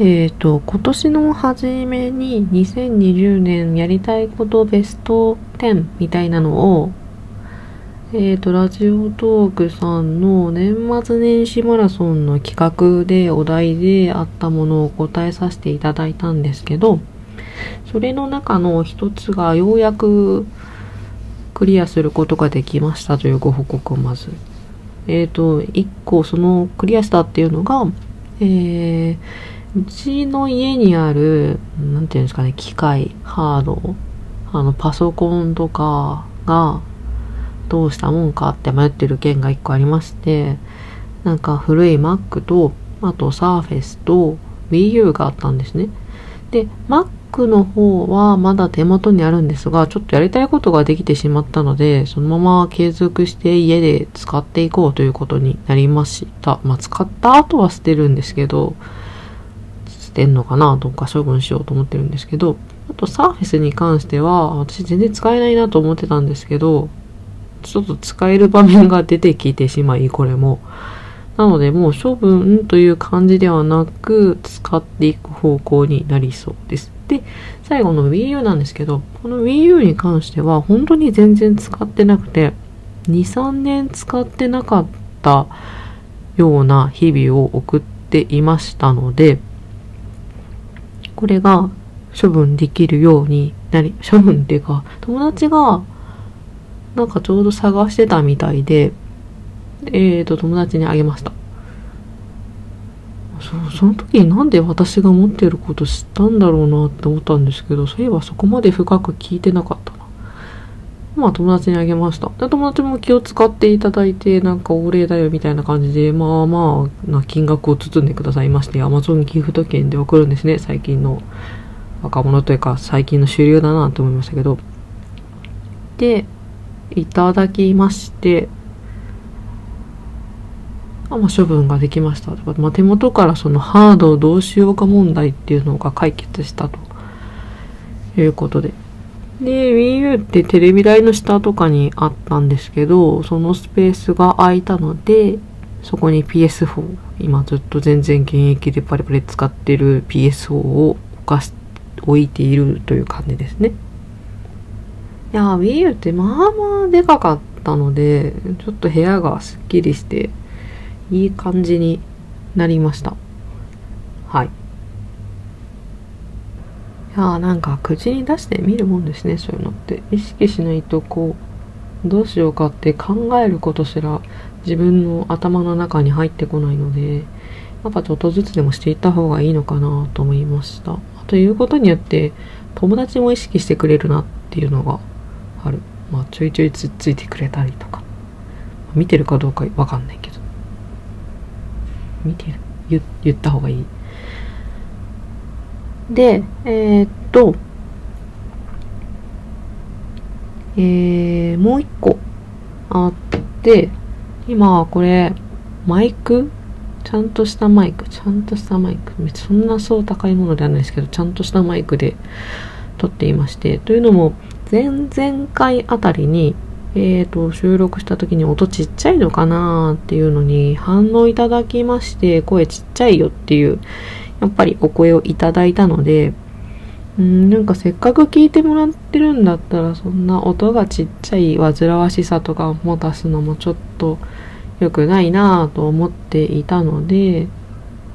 えっ、と、今年の初めに2020年やりたいことベスト10みたいなのを、えっ、と、ラジオトークさんの年末年始マラソンの企画でお題であったものを答えさせていただいたんですけど、それの中の一つがようやくクリアすることができましたというご報告をまず。えっ、と、一個そのクリアしたっていうのが、えー、うちの家にある、なんていうんですかね、機械、ハード、あの、パソコンとかが、どうしたもんかって迷ってる件が一個ありまして、なんか古い Mac と、あと Surface と Wii U があったんですね。で、Mac の方はまだ手元にあるんですが、ちょっとやりたいことができてしまったので、そのまま継続して家で使っていこうということになりました。まあ、使った後は捨てるんですけど、てんのかなとか処分しようと思ってるんですけど、あとサーフェスに関しては、私全然使えないなと思ってたんですけど、ちょっと使える場面が出てきてしまい、これも。なので、もう処分という感じではなく、使っていく方向になりそうです。で、最後の Wii U なんですけど、この Wii U に関しては、本当に全然使ってなくて、2、3年使ってなかったような日々を送っていましたので、これが処分できるようになり、処分っていうか、友達がなんかちょうど探してたみたいで、えーと、友達にあげました。そその時になんで私が持ってること知ったんだろうなって思ったんですけど、そういえばそこまで深く聞いてなかった。まあ友達にあげました。で、友達も気を使っていただいて、なんかお礼だよみたいな感じで、まあまあな金額を包んでくださいまして、Amazon ギフト券で送るんですね。最近の若者というか、最近の主流だなと思いましたけど。で、いただきまして、あまあ、処分ができました。まあ、手元からそのハードをどうしようか問題っていうのが解決したということで。で、Wii U ってテレビ台の下とかにあったんですけど、そのスペースが空いたので、そこに PS4、今ずっと全然現役でパリパリ使ってる PS4 を置かし、置いているという感じですね。いや、Wii U ってまあまあでかかったので、ちょっと部屋がすっきりして、いい感じになりました。はい。ああ、なんか口に出してみるもんですね、そういうのって。意識しないとこう、どうしようかって考えることすら自分の頭の中に入ってこないので、なんかちょっとずつでもしていった方がいいのかなと思いました。ということによって、友達も意識してくれるなっていうのがある。まあ、ちょいちょいつっついてくれたりとか。見てるかどうかわかんないけど。見てる言言った方がいい。で、えー、っと、えー、もう一個あって、今はこれ、マイク？ちゃんとしたマイク、ちゃんとしたマイク？そんなそう高いものではないですけど、ちゃんとしたマイクで撮っていまして、というのも、前々回あたりに、えーと、収録した時に音ちっちゃいのかなっていうのに反応いただきまして、声ちっちゃいよっていうやっぱりお声をいただいたので、うん、なんかせっかく聞いてもらってるんだったら、そんな音がちっちゃい煩わしさとかを持たすのもちょっと良くないなぁと思っていたので、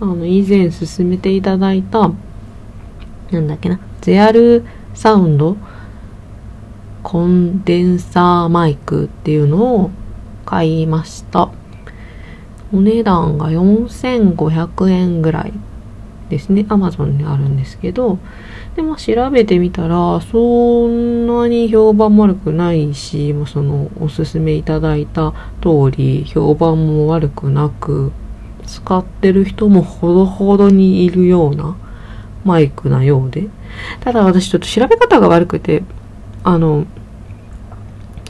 あの、以前進めていただいた、なんだっけな、ゼアルサウンドコンデンサーマイクっていうのを買いました。お値段が4500円ぐらいですね。Amazon にあるんですけど、で、まあ、調べてみたら、そんなに評判悪くないし、もうその、おすすめいただいた通り、評判も悪くなく、使ってる人もほどほどにいるようなマイクなようで。ただ私ちょっと調べ方が悪くて、あの、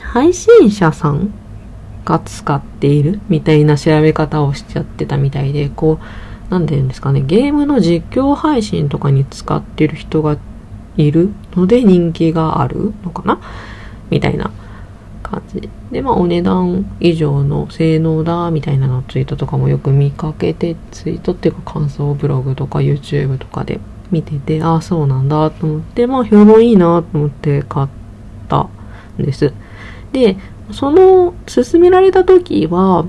配信者さんが使っているみたいな調べ方をしちゃってたみたいで、こう、なんて言うんですかね、ゲームの実況配信とかに使ってる人がいるので人気があるのかなみたいな感じ。で、まあお値段以上の性能だみたいなのツイートとかもよく見かけて、ツイートっていうか感想ブログとか YouTube とかで見てて、ああ、そうなんだと思って、まあ評判いいなと思って買ったんです。で、その勧められた時は、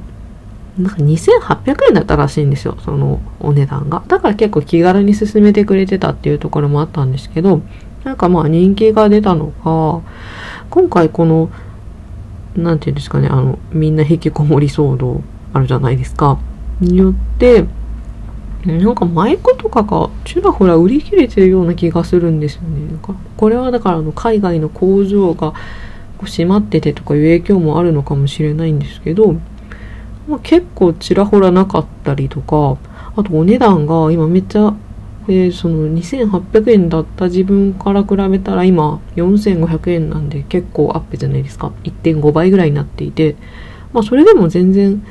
なんか2800円だったらしいんですよ、そのお値段が。だから結構気軽に勧めてくれてたっていうところもあったんですけど、なんかまあ人気が出たのか、今回この、なんていうんですかね、あの、みんな引きこもり騒動あるじゃないですか。によって、なんかマイクとかがちらほら売り切れてるような気がするんですよね。なんかこれはだからあの海外の工場が閉まっててとかいう影響もあるのかもしれないんですけど、まあ、結構ちらほらなかったりとか、あとお値段が今めっちゃで、その2800円だった自分から比べたら今4500円なんで結構アップじゃないですか。1.5倍ぐらいになっていて、まあそれでも全然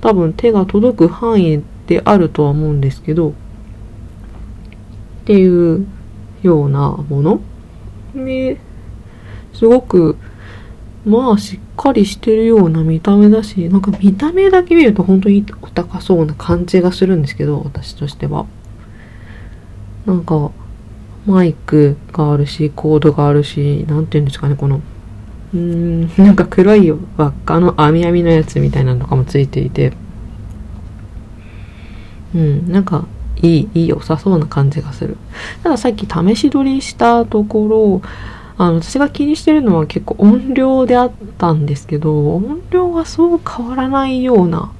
多分手が届く範囲であるとは思うんですけど、っていうようなもの。で、すごく、まあしっかりしてるような見た目だし、なんか見た目だけ見ると本当にお高そうな感じがするんですけど、私としては。なんか、マイクがあるし、コードがあるし、なんて言うんですかね、この、うーん、なんか黒い輪っかの網網のやつみたいなのとかもついていて、うん、なんか、いい、いい、良さそうな感じがする。たださっき試し撮りしたところ、あの、私が気にしてるのは結構音量であったんですけど、音量はそう変わらないような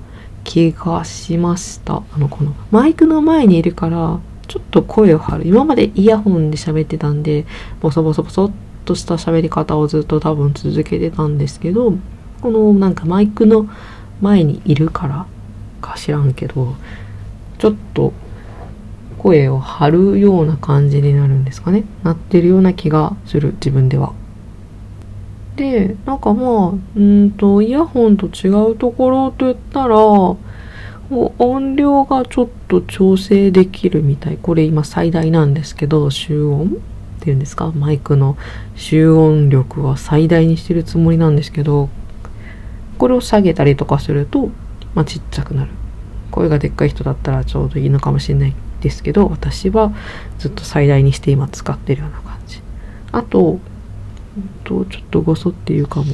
気がしました。あの、このマイクの前にいるから、ちょっと声を張る。今までイヤホンで喋ってたんで、ボソボソボソっとした喋り方をずっと多分続けてたんですけど、このなんかマイクの前にいるからか知らんけど、ちょっと声を張るような感じになるんですかね。なってるような気がする、自分では。で、なんかまあ、うんと、イヤホンと違うところと言ったら、音量がちょっと調整できるみたい。これ今最大なんですけど、集音っていうんですか？マイクの集音力は最大にしてるつもりなんですけど、これを下げたりとかすると、まあ、ちっちゃくなる。声がでっかい人だったらちょうどいいのかもしれないですけど、私はずっと最大にして今使ってるような感じ。あと、とちょっとごそっていうかも。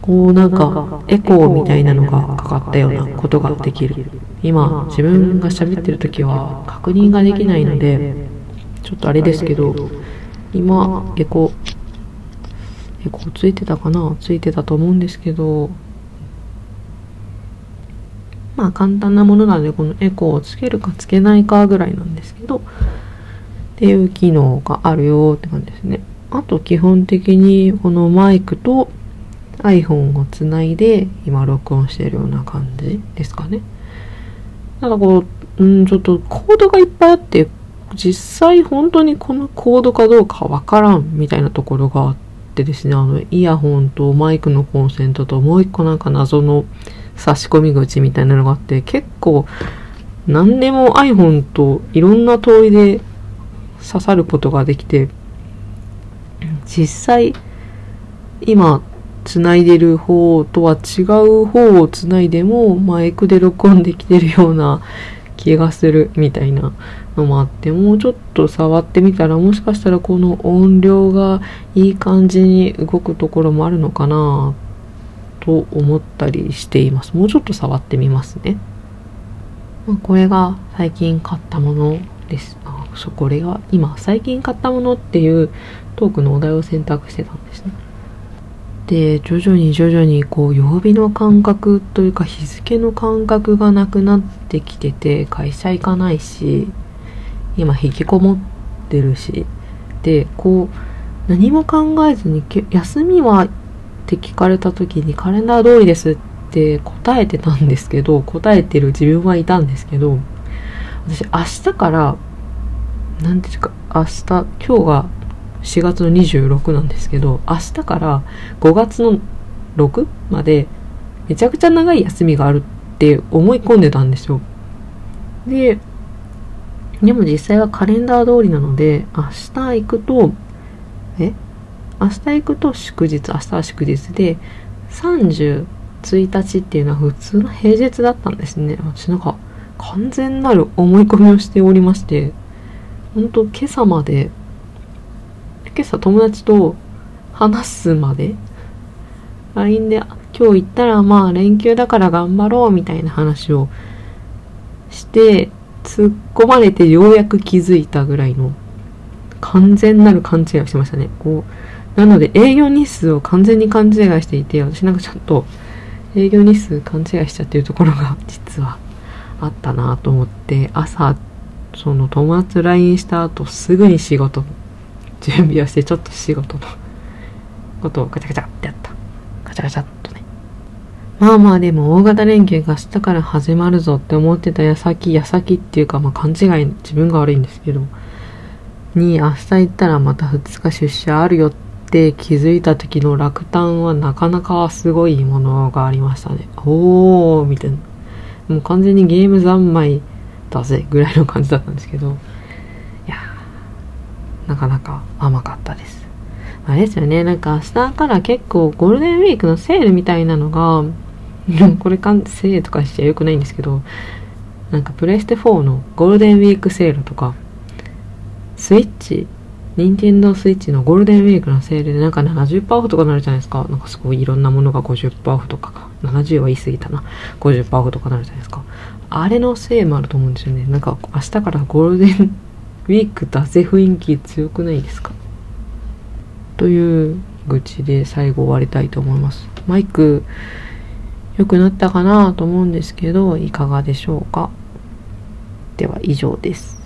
こうなんかエコーみたいなのがかかったようなことができる今自分が喋ってる時は確認ができないのでちょっとあれですけど今エコエコーついてたかな？ついてたと思うんですけどまあ簡単なものなのでこのエコーをつけるかつけないかぐらいなんですけどっていう機能があるよって感じですねあと基本的にこのマイクと iPhone をつないで今録音してるような感じですかね。ただこう、うん、ちょっとコードがいっぱいあって、実際本当にこのコードかどうかわからんみたいなところがあってですね、あの、イヤホンとマイクのコンセントともう一個なんか謎の差し込み口みたいなのがあって、結構何でも iPhone といろんな問いで刺さることができて、実際今つないでる方とは違う方をつないでもマイクで録音できてるような気がするみたいなのもあってもうちょっと触ってみたらもしかしたらこの音量がいい感じに動くところもあるのかなと思ったりしています。もうちょっと触ってみますね。これが最近買ったものです。あそうこれが今最近買ったものっていうトークのお題を選択してたんですね。で徐々に徐々にこう曜日の感覚というか日付の感覚がなくなってきてて会社行かないし今引きこもってるし。でこう何も考えずに休みはって聞かれた時にカレンダー通りですって答えてたんですけど答えてる自分はいたんですけど私明日から何ていうか明日今日が4月の26なんですけど、明日から5月の6までめちゃくちゃ長い休みがあるって思い込んでたんですよ。で、でも実際はカレンダー通りなので、明日行くと、明日行くと祝日明日は祝日で31日っていうのは普通の平日だったんですね私なんか完全なる思い込みをしておりまして本当今朝まで今朝友達と話すまで LINE で今日行ったらまあ連休だから頑張ろうみたいな話をして突っ込まれてようやく気づいたぐらいの完全なる勘違いをしてましたね。こう、なので営業日数を完全に勘違いしていて、私なんかちょっと営業日数勘違いしちゃってるところが実はあったなと思って、朝、その友達 LINE した後すぐに仕事準備をしてちょっと仕事のことをガチャガチャってやった。ガチャガチャっとね。まあまあでも大型連休が明日から始まるぞって思ってた矢先、矢先っていうかまあ勘違い、自分が悪いんですけど、に明日行ったらまた2日出社あるよって気づいた時の落胆はなかなかすごいものがありましたね。おーみたいな。もう完全にゲーム三昧だぜぐらいの感じだったんですけど、いやなかなか甘かったです。あれですよね、なんか明日から結構ゴールデンウィークのセールみたいなのが、これかん、セールとかしちゃよくないんですけど、なんかプレステ4のゴールデンウィークセールとか、スイッチ、任天堂スイッチのゴールデンウィークのセールでなんか70%オフとかなるじゃないですか。なんかすごいいろんなものが50%オフとかか。70は言い過ぎたな。50%オフとかなるじゃないですか。あれのせいもあると思うんですよね。なんか明日からゴールデンウィークだぜ雰囲気強くないですか？という愚痴で最後終わりたいと思います。マイク良くなったかなと思うんですけど、いかがでしょうか？では以上です。